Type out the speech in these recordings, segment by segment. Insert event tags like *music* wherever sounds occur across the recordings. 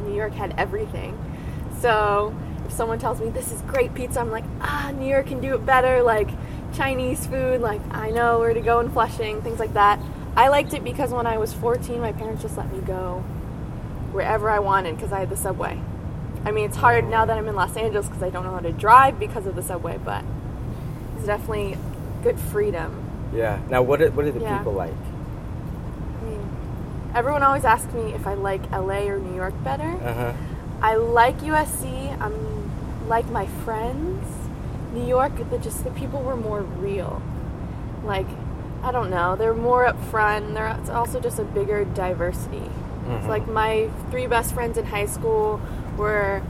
New York had everything. So if someone tells me this is great pizza, I'm like, ah, New York can do it better. Like Chinese food, like I know where to go in Flushing, things like that. I liked it because when I was 14, my parents just let me go wherever I wanted because I had the subway. I mean, it's hard now that I'm in Los Angeles because I don't know how to drive because of the subway, but it's definitely good freedom. Yeah. Now, what are, what are the Yeah. people like? Everyone always asks me if I like LA or New York better. Uh huh. I like USC. I'm like my friends. New York, the just the people were more real. Like, I don't know, they're more upfront. There's also just a bigger diversity. It's Mhm. like my three best friends in high school were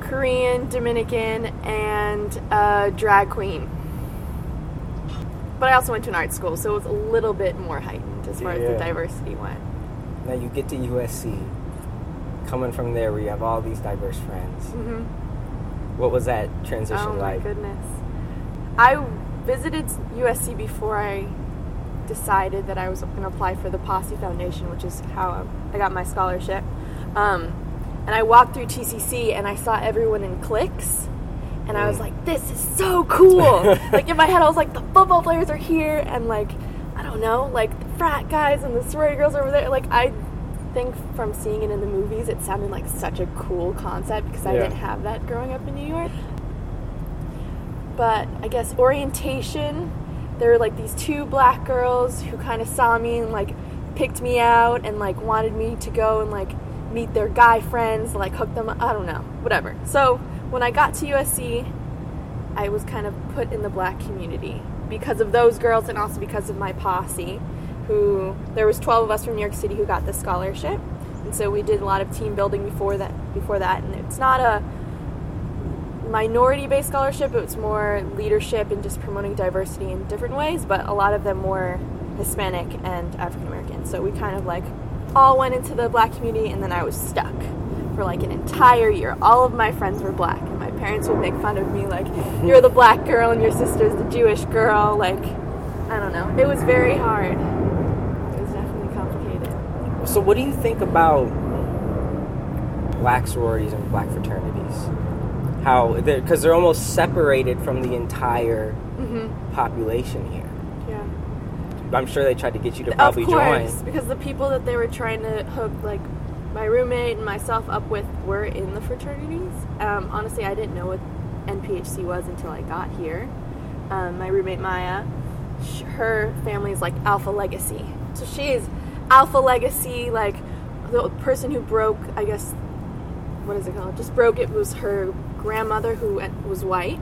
Korean, Dominican, and a drag queen. But I also went to an art school, so it was a little bit more heightened as far as the diversity went. Now you get to USC, coming from there where you have all these diverse friends. hmm What was that transition like? Oh my goodness. I visited USC before I decided that I was going to apply for the Posse Foundation, which is how I got my scholarship. Um, and I walked through TCC and I saw everyone in cliques. And I was Mm. like, this is so cool. *laughs* like in my head, I was like, the football players are here. And like, don't know, like the frat guys and the sorority girls over there. Like, I think from seeing it in the movies, it sounded like such a cool concept because I Yeah. didn't have that growing up in New York. But I guess orientation, there were like these two black girls who kind of saw me and like picked me out and like wanted me to go and like meet their guy friends, like hook them up. I don't know, whatever. So when I got to USC, I was kind of put in the black community because of those girls and also because of my posse who there was 12 of us from New York City who got the scholarship. And so we did a lot of team building before that before that and it's not a minority based scholarship, it's more leadership and just promoting diversity in different ways, but a lot of them were Hispanic and African American. So we kind of like all went into the black community and then I was stuck for like an entire year. All of my friends were black parents would make fun of me like you're the black girl and your sister's the Jewish girl like I don't know. It was very hard. It was definitely complicated. So, what do you think about black sororities and black fraternities? How, because they're, they're almost separated from the entire Mhm. population here. Yeah. I'm sure they tried to get you to probably of course, join. because the people that they were trying to hook, like my roommate and myself, up with were in the fraternities. Um, honestly, I didn't know what NPHC was until I got here. Um, my roommate Maya, her family is like Alpha Legacy, so she's Alpha Legacy. Like the person who broke, I guess, what is it called? Just broke it was her grandmother who was white.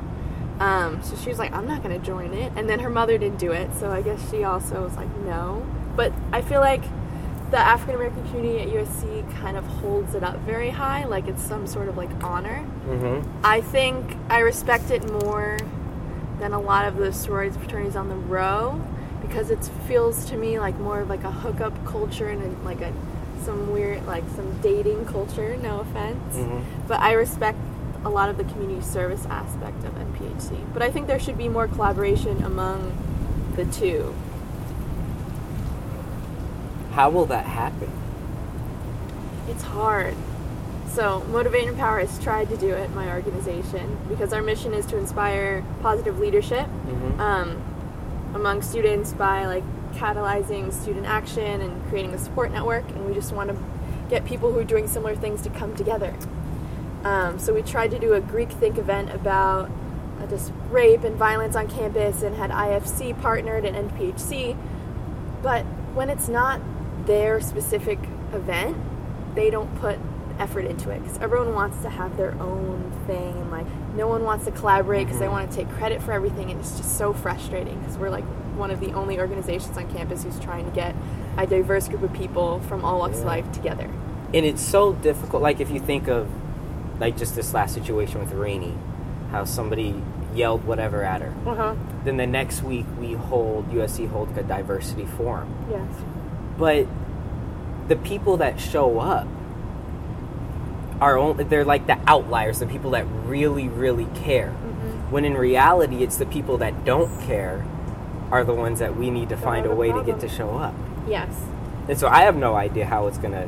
Um, so she was like, I'm not going to join it. And then her mother didn't do it. So I guess she also was like, no. But I feel like the African American community at USC kind of holds it up very high, like it's some sort of like honor. Mm-hmm. I think I respect it more than a lot of the sororities and fraternities on the row because it feels to me like more of like a hookup culture and a, like a some weird like some dating culture. No offense, Mhm. but I respect a lot of the community service aspect of NPHC. But I think there should be more collaboration among the two. How will that happen? It's hard. So, Motivate and Empower has tried to do it, my organization, because our mission is to inspire positive leadership Mhm. um, among students by like catalyzing student action and creating a support network. And we just want to get people who are doing similar things to come together. Um, so we tried to do a Greek Think event about uh, just rape and violence on campus, and had IFC partnered and NPHC. But when it's not their specific event, they don't put effort into it because everyone wants to have their own thing and like no one wants to collaborate because they Mhm. want to take credit for everything and it's just so frustrating because we're like one of the only organizations on campus who's trying to get a diverse group of people from all walks of Yeah. life together and it's so difficult. Like if you think of, like just this last situation with Rini, how somebody yelled whatever at her. uh-huh Then the next week we hold USC holds a diversity forum, yes but the people that show up are only they're like the outliers, the people that really really care. mm-hmm. When in reality, it's the people that don't care are the ones that we need to find a way to get to show up. yes And so I have no idea how it's gonna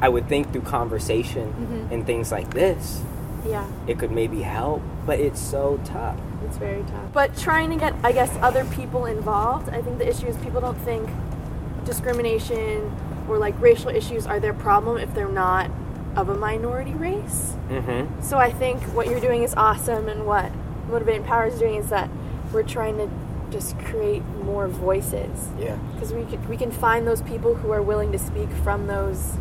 I would think through conversation Mhm. and things like this, Yeah. it could maybe help. But it's so tough. It's very tough. But trying to get, I guess, other people involved, I think the issue is people don't think discrimination or like racial issues are their problem if they're not of a minority race. Mm-hmm. So I think what you're doing is awesome, and what Motivate and Empower is doing is that we're trying to just create more voices Yeah. because we can, we can find those people who are willing to speak from those,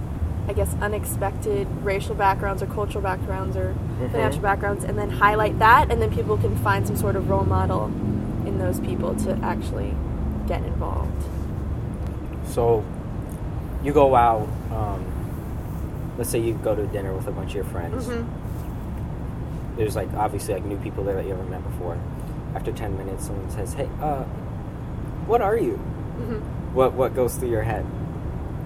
I guess, unexpected racial backgrounds or cultural backgrounds or Mhm. financial backgrounds, and then highlight that, and then people can find some sort of role model in those people to actually get involved. So you go out. Um, let's say you go to dinner with a bunch of your friends. Mm-hmm. There's like obviously like new people there that you haven't met before. After ten minutes, someone says, "Hey, uh, what are you?" Mm-hmm. What what goes through your head?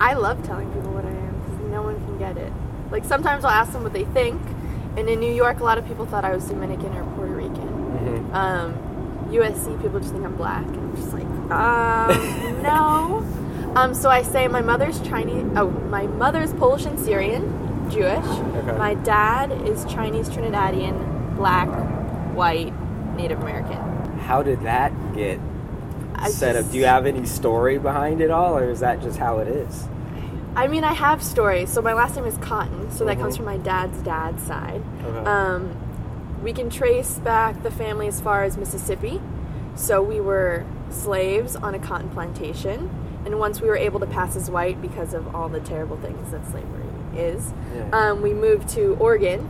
I love telling people what I am because no one can get it. Like sometimes I'll ask them what they think, and in New York, a lot of people thought I was Dominican or Puerto Rican. Mm-hmm. Um, USC people just think I'm black, and I'm just like, um, *laughs* no. Um, so I say my mother's Chinese. Oh, my mother's Polish and Syrian, Jewish. Okay. My dad is Chinese Trinidadian, black, white, Native American. How did that get I set up? Do you have any story behind it all, or is that just how it is? I mean, I have stories. So my last name is Cotton, so that Mhm. comes from my dad's dad's side. Okay. Um, we can trace back the family as far as Mississippi. So we were slaves on a cotton plantation, and once we were able to pass as white because of all the terrible things that slavery is, Yeah. um, we moved to Oregon.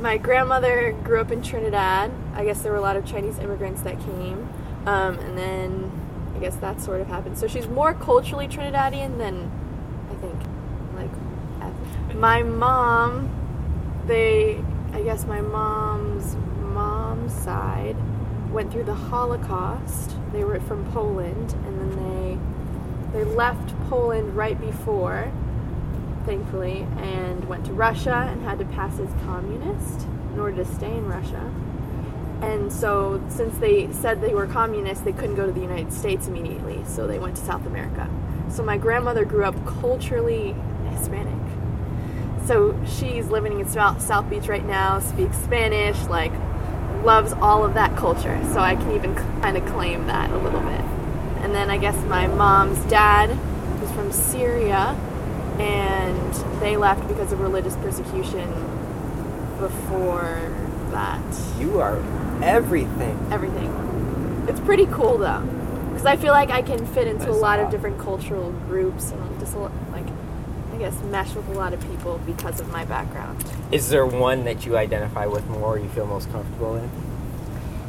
My grandmother grew up in Trinidad. I guess there were a lot of Chinese immigrants that came, um, and then I guess that sort of happened. So she's more culturally Trinidadian than I think, like my mom. They, I guess, my mom's mom's side went through the Holocaust. They were from Poland, and then they they left Poland right before thankfully, and went to Russia and had to pass as communist in order to stay in Russia. And so, since they said they were communists, they couldn't go to the United States immediately, so they went to South America. So, my grandmother grew up culturally Hispanic. So, she's living in South South Beach right now, speaks Spanish, like, loves all of that culture. So, I can even kind of claim that a little bit. And then I guess my mom's dad was from Syria, and they left because of religious persecution before that. You are everything. Everything. It's pretty cool though, because I feel like I can fit into a lot of different cultural groups and just like, I guess, mesh with a lot of people because of my background. Is there one that you identify with more, or you feel most comfortable in?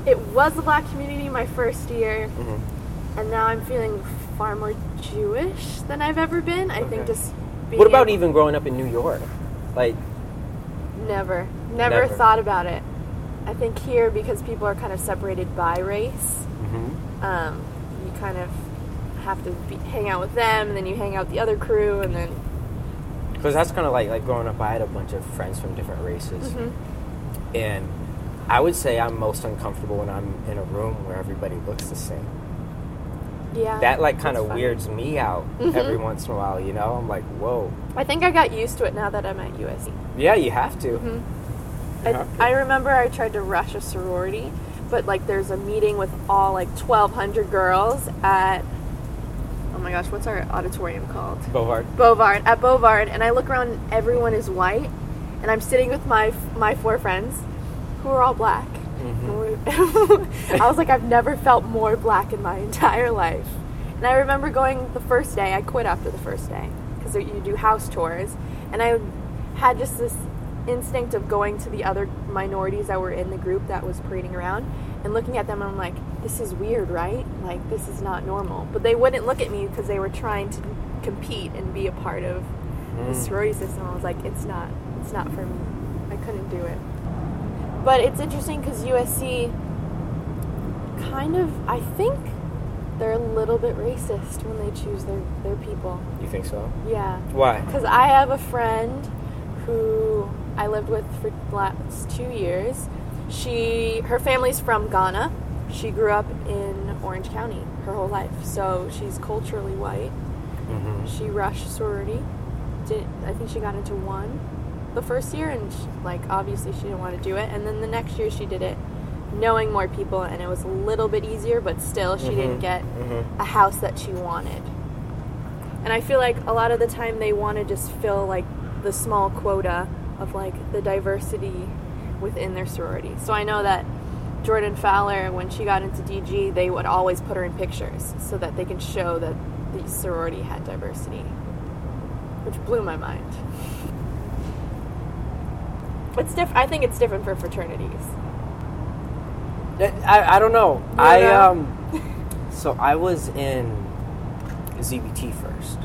It was the black community my first year, Mm-hmm. And now I'm feeling far more Jewish than I've ever been. I think just. Being What about able- even growing up in New York? Like, Never. Never, Never. thought about it. I think here, because people are kind of separated by race, um, you kind of have to be, hang out with them, and then you hang out with the other crew, and then. because that's kind of like like growing up. I had a bunch of friends from different races, Mhm. and I would say I'm most uncomfortable when I'm in a room where everybody looks the same. Yeah. That like kind of weirds me out Mhm. every once in a while. You know, I'm like, whoa. I think I got used to it now that I'm at USC. Yeah, you have to. Mhm. You I, have to. I remember I tried to rush a sorority, but like there's a meeting with all like 1,200 girls at. Oh my gosh, what's our auditorium called? Bovard. Bovard at Bovard, and I look around, and everyone is white, and I'm sitting with my my four friends, who are all black. Mm-hmm. *laughs* I was like, I've never felt more black in my entire life. And I remember going the first day. I quit after the first day because you do house tours, and I had just this instinct of going to the other minorities that were in the group that was parading around and looking at them. And I'm like, this is weird, right? Like this is not normal. But they wouldn't look at me because they were trying to compete and be a part of the Mm. sorority system. I was like, it's not, it's not for me. I couldn't do it. But it's interesting because USC kind of, I think they're a little bit racist when they choose their, their people. You think so? Yeah. Why? Because I have a friend who I lived with for the last two years. She, her family's from Ghana. She grew up in Orange County her whole life, so she's culturally white. Mm-hmm. She rushed sorority, did. I think she got into one the first year, and sh like obviously she didn't want to do it. And then the next year she did it, knowing more people, and it was a little bit easier, but still she didn't get Mm-hmm. a house that she wanted. And I feel like a lot of the time they want to just fill like the small quota of like the diversity within their sorority. So I know that Jordan Fowler, when she got into DG, they would always put her in pictures so that they can show that the sorority had diversity, which blew my mind. It's diff- I think it's different for fraternities. I, I don't know. You I know? um. *laughs* So I was in ZBT first.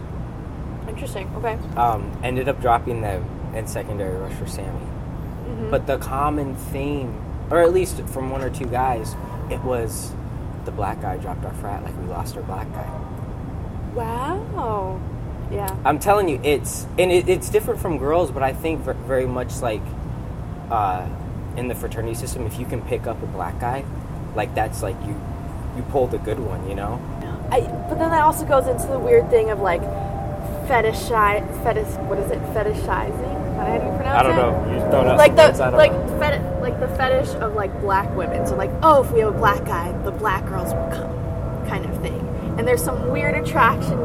Interesting. Okay. Um, ended up dropping them in secondary rush for Sammy. Mm-hmm. But the common theme, or at least from one or two guys, it was the black guy dropped our frat, like we lost our black guy. Wow. Yeah. I'm telling you, it's and it, it's different from girls, but I think very much like uh, in the fraternity system, if you can pick up a black guy, like that's like you you pulled a good one, you know. I, but then that also goes into the weird thing of like fetishize, fetish. What is it? Fetishizing. Is that how you pronounce it? I don't it? know. You don't know. Like the I don't like know. feti- like the fetish of like black women. So like, oh, if we have a black guy, the black girls will come, kind of thing. And there's some weird attraction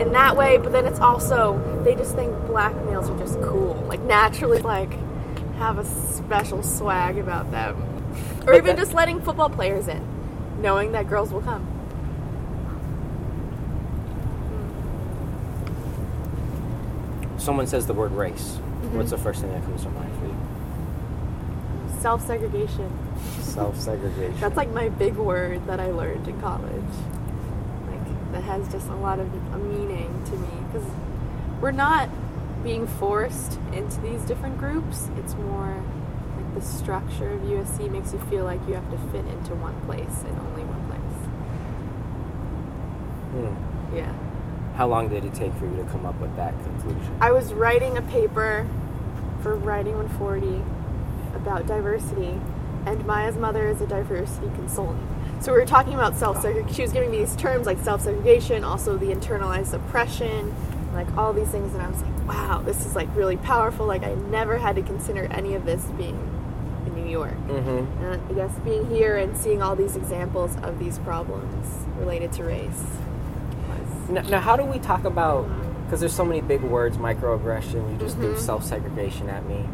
in that way, but then it's also they just think black males are just cool, like naturally, like have a special swag about them, or But even that- just letting football players in, knowing that girls will come. Someone says the word race. Mm-hmm. What's the first thing that comes to mind for you? Self segregation. Self-segregation. That's like my big word that I learned in college. Like that has just a lot of a meaning to me because we're not being forced into these different groups. It's more like the structure of USC makes you feel like you have to fit into one place and only one place. Hmm. Yeah. How long did it take for you to come up with that conclusion? I was writing a paper for Writing 140 about diversity, and Maya's mother is a diversity consultant. So we were talking about self segregation. She was giving me these terms like self segregation, also the internalized oppression, like all these things, and I was like, wow, this is like really powerful. Like I never had to consider any of this being in New York. Mm-hmm. And I guess being here and seeing all these examples of these problems related to race Now, now, how do we talk about? Because there's so many big words, microaggression. You just threw Mm-hmm. self-segregation at me.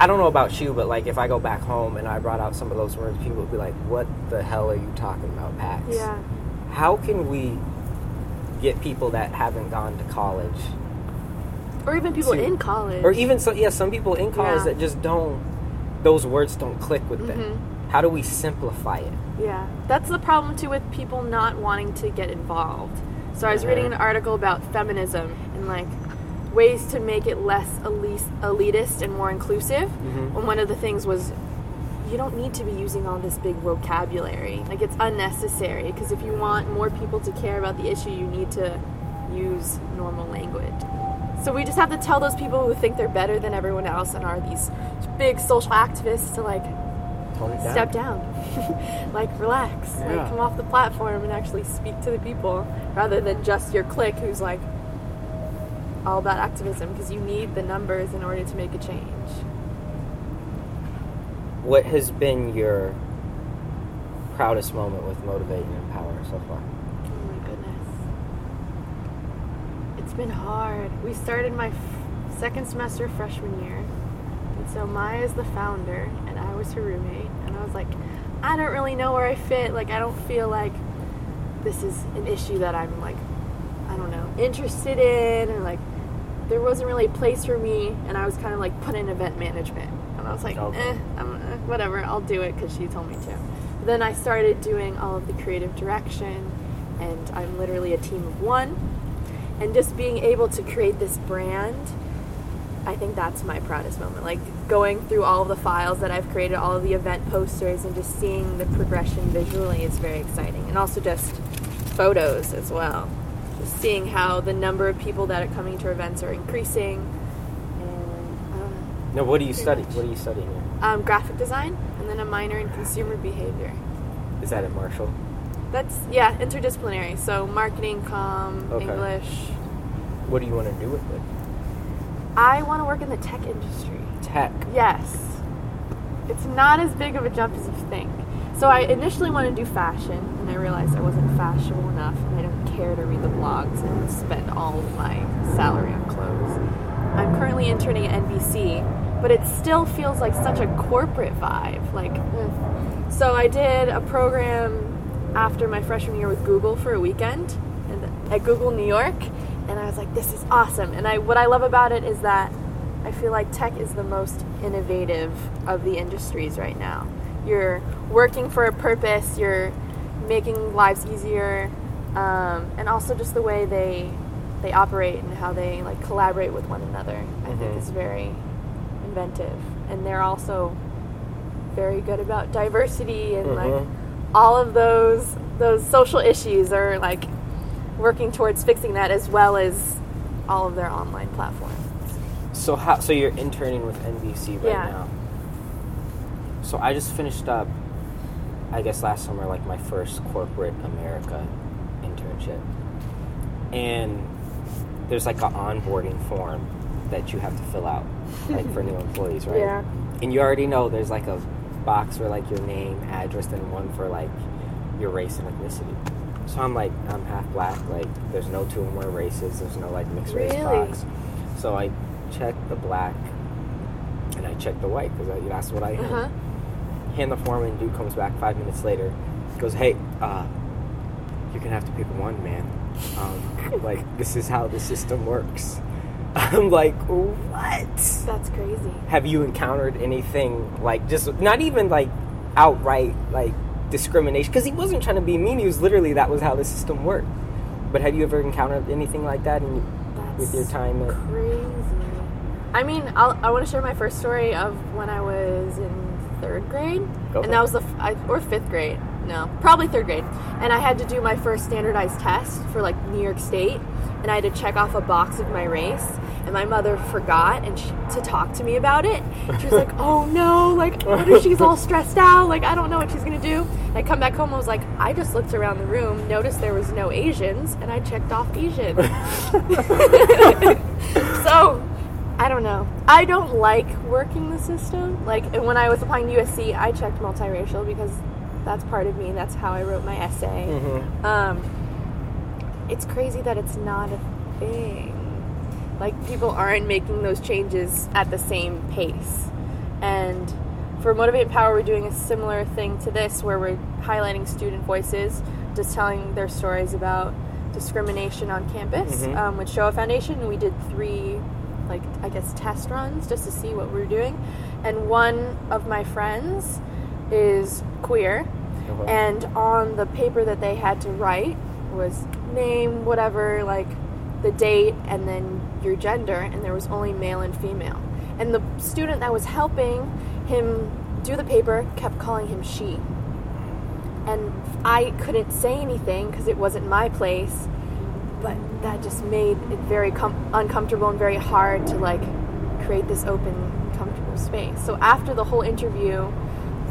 I don't know about you, but like if I go back home and I brought out some of those words, people would be like, "What the hell are you talking about, Pax?" yeah. How can we get people that haven't gone to college, Or even people To- in college. or even so, yeah, some people in college Yeah. that just don't, those words don't click with them. Mhm. How do we simplify it? Yeah, that's the problem too with people not wanting to get involved. So I was reading an article about feminism and like ways to make it less elitist and more inclusive. Mhm. And one of the things was you don't need to be using all this big vocabulary. Like it's unnecessary because if you want more people to care about the issue, you need to use normal language. So we just have to tell those people who think they're better than everyone else and are these big social activists to like down. step down. *laughs* like relax. Yeah. Like come off the platform and actually speak to the people rather than just your clique who's like all about activism because you need the numbers in order to make a change. What has been your proudest moment with Motivate and Empower so far? Oh my goodness. It's been hard. We started my f- second semester freshman year. And so Maya is the founder and I was her roommate and I was like I don't really know where I fit. Like I don't feel like this is an issue that I'm like I don't know, interested in or like there wasn't really a place for me and I was kind of like put in event management. And I was like, Okay. eh, I'm, eh, whatever, I'll do it because she told me to. Then I started doing all of the creative direction, and I'm literally a team of one. And just being able to create this brand, I think that's my proudest moment. Like going through all of the files that I've created, all of the event posters, and just seeing the progression visually is very exciting. And also just photos as well. Seeing how the number of people that are coming to our events are increasing. And I don't. No, what do you Pretty study? much. What are you studying here? Um, graphic design, and then a minor in consumer behavior. Is that at Marshall? That's yeah, interdisciplinary. So marketing, com, Okay. English, What do you want to do with it? I want to work in the tech industry. Tech. Yes. It's not as big of a jump as you think. So I initially wanted to do fashion, and I realized I wasn't fashionable enough, and I don't care to read the blogs and spend all of my salary on clothes. I'm currently interning at NBC, but it still feels like such a corporate vibe. Like, mm. so I did a program after my freshman year with Google for a weekend at Google New York, and I was like, this is awesome. And I what I love about it is that I feel like tech is the most innovative of the industries right now. You're working for a purpose. You're making lives easier, um, and also just the way they they operate and how they like collaborate with one another. I think Mhm. is very inventive, and they're also very good about diversity and like Mhm. all of those those social issues are like working towards fixing that as well as all of their online platforms. So how? So you're interning with NBC right Yeah. now. So I just finished up, I guess last summer, like my first corporate America internship, and there's like an onboarding form that you have to fill out, like for new *laughs* employees, right? Yeah. And you already know there's like a box for like your name, address, and one for like your race and ethnicity. So I'm like, I'm half black. Like, there's no two or more races. There's no like mixed race Really? box. So I checked the black, and I checked the white because that's what I. Uh-huh. Hand the form, and dude comes back five minutes later. Goes, hey, uh, you're gonna have to pick one, man. Um, like, this is how the system works. *laughs* I'm like, what? That's crazy. have you encountered anything like just not even like outright like discrimination because he wasn't trying to be mean he was literally that was how the system worked but have you ever encountered anything like that in, with your time at, crazy. I mean, I'll, I want to share my first story of when I was in third grade, Go and it. that was the f- I, or fifth grade. No, probably third grade. And I had to do my first standardized test for like New York State, and I had to check off a box of my race. And my mother forgot and she, to talk to me about it. She was like, "Oh no! Like, what if she's all stressed out? Like, I don't know what she's gonna do." And I come back home. I was like, I just looked around the room, noticed there was no Asians, and I checked off Asian. *laughs* so I don't know. I don't like working the system. Like when I was applying to USC, I checked multiracial because that's part of me. and That's how I wrote my essay. Mhm. Um, it's crazy that it's not a thing. Like people aren't making those changes at the same pace. And for Motivate Power, we're doing a similar thing to this, where we're highlighting student voices, just telling their stories about discrimination on campus Mhm. um, with Shoah Foundation. We did three, like I guess, test runs just to see what we were doing. And one of my friends is queer, Uh-huh. and on the paper that they had to write was name, whatever, like the date, and then your gender, and there was only male and female. And the student that was helping him do the paper kept calling him she. And I couldn't say anything because it wasn't my place, but that just made it very com- uncomfortable and very hard to like create this open, comfortable space. So after the whole interview,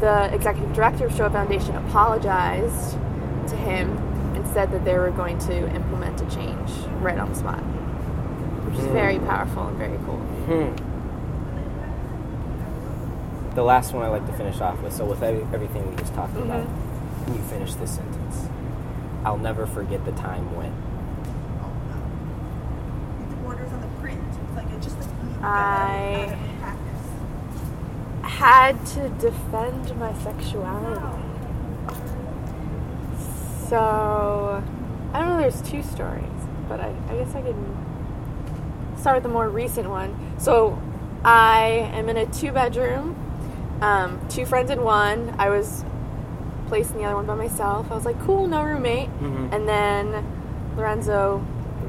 the executive director of Shoah Foundation apologized to him and said that they were going to implement a change right on the spot, which is Mm. very powerful and very cool. Hmm. The last one I like to finish off with. So with everything we just talked about, Mhm. can you finish this sentence? I'll never forget the time when. The borders on the print. It's like it just like I- out of practice. Had to defend my sexuality. So, I don't know, there's two stories, but I, I guess I can start with the more recent one. So, I am in a two bedroom, um, two friends in one. I was placed in the other one by myself. I was like, cool, no roommate. Mhm. And then Lorenzo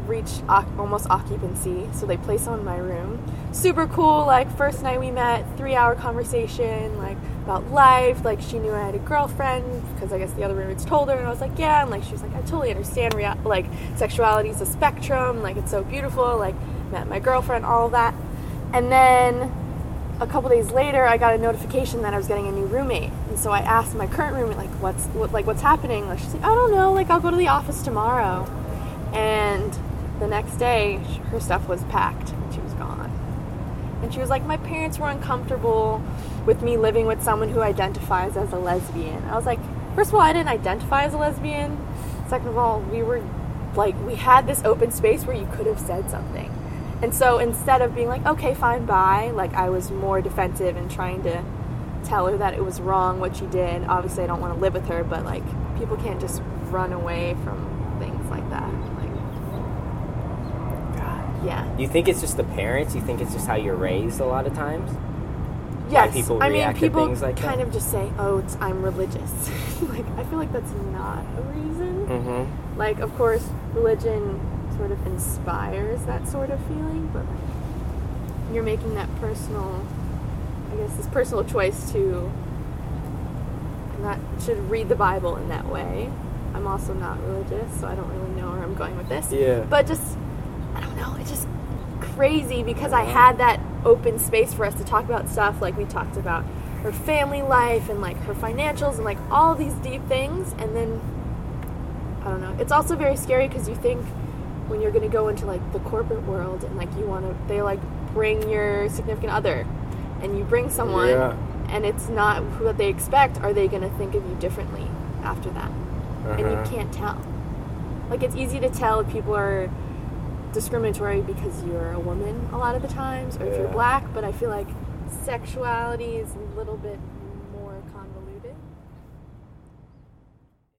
reached oc- almost occupancy, so they placed him in my room. Super cool. Like first night we met, three hour conversation, like about life. Like she knew I had a girlfriend because I guess the other roommates told her, and I was like, yeah. And like she was like, I totally understand. Rea- like sexuality is a spectrum. Like it's so beautiful. Like met my girlfriend, all that. And then a couple days later, I got a notification that I was getting a new roommate, and so I asked my current roommate, like, "What's what, like what's happening?" Like she's like, "I don't know. Like I'll go to the office tomorrow." And the next day, her stuff was packed and she was gone. And she was like, My parents were uncomfortable with me living with someone who identifies as a lesbian. I was like, First of all, I didn't identify as a lesbian. Second of all, we were like, we had this open space where you could have said something. And so instead of being like, Okay, fine, bye, like I was more defensive and trying to tell her that it was wrong what she did. Obviously, I don't want to live with her, but like, people can't just run away from things like that. Like, God. Yeah. You think it's just the parents? You think it's just how you're raised a lot of times? Yes, people I mean people things like that? kind of just say, "Oh, it's, I'm religious." *laughs* like I feel like that's not a reason. Mm-hmm. Like, of course, religion sort of inspires that sort of feeling, but like, you're making that personal, I guess, this personal choice to not should read the Bible in that way. I'm also not religious, so I don't really know where I'm going with this. Yeah. But just, don't know, it's just crazy because I had that open space for us to talk about stuff like we talked about her family life and like her financials and like all these deep things and then I don't know. It's also very scary because you think when you're going to go into like the corporate world and like you want to they like bring your significant other and you bring someone Yeah. and it's not what they expect, are they going to think of you differently after that? And you Uh-huh. can't tell. Like it's easy to tell if people are discriminatory because you're a woman a lot of the times or if you're black, but I feel like sexuality is a little bit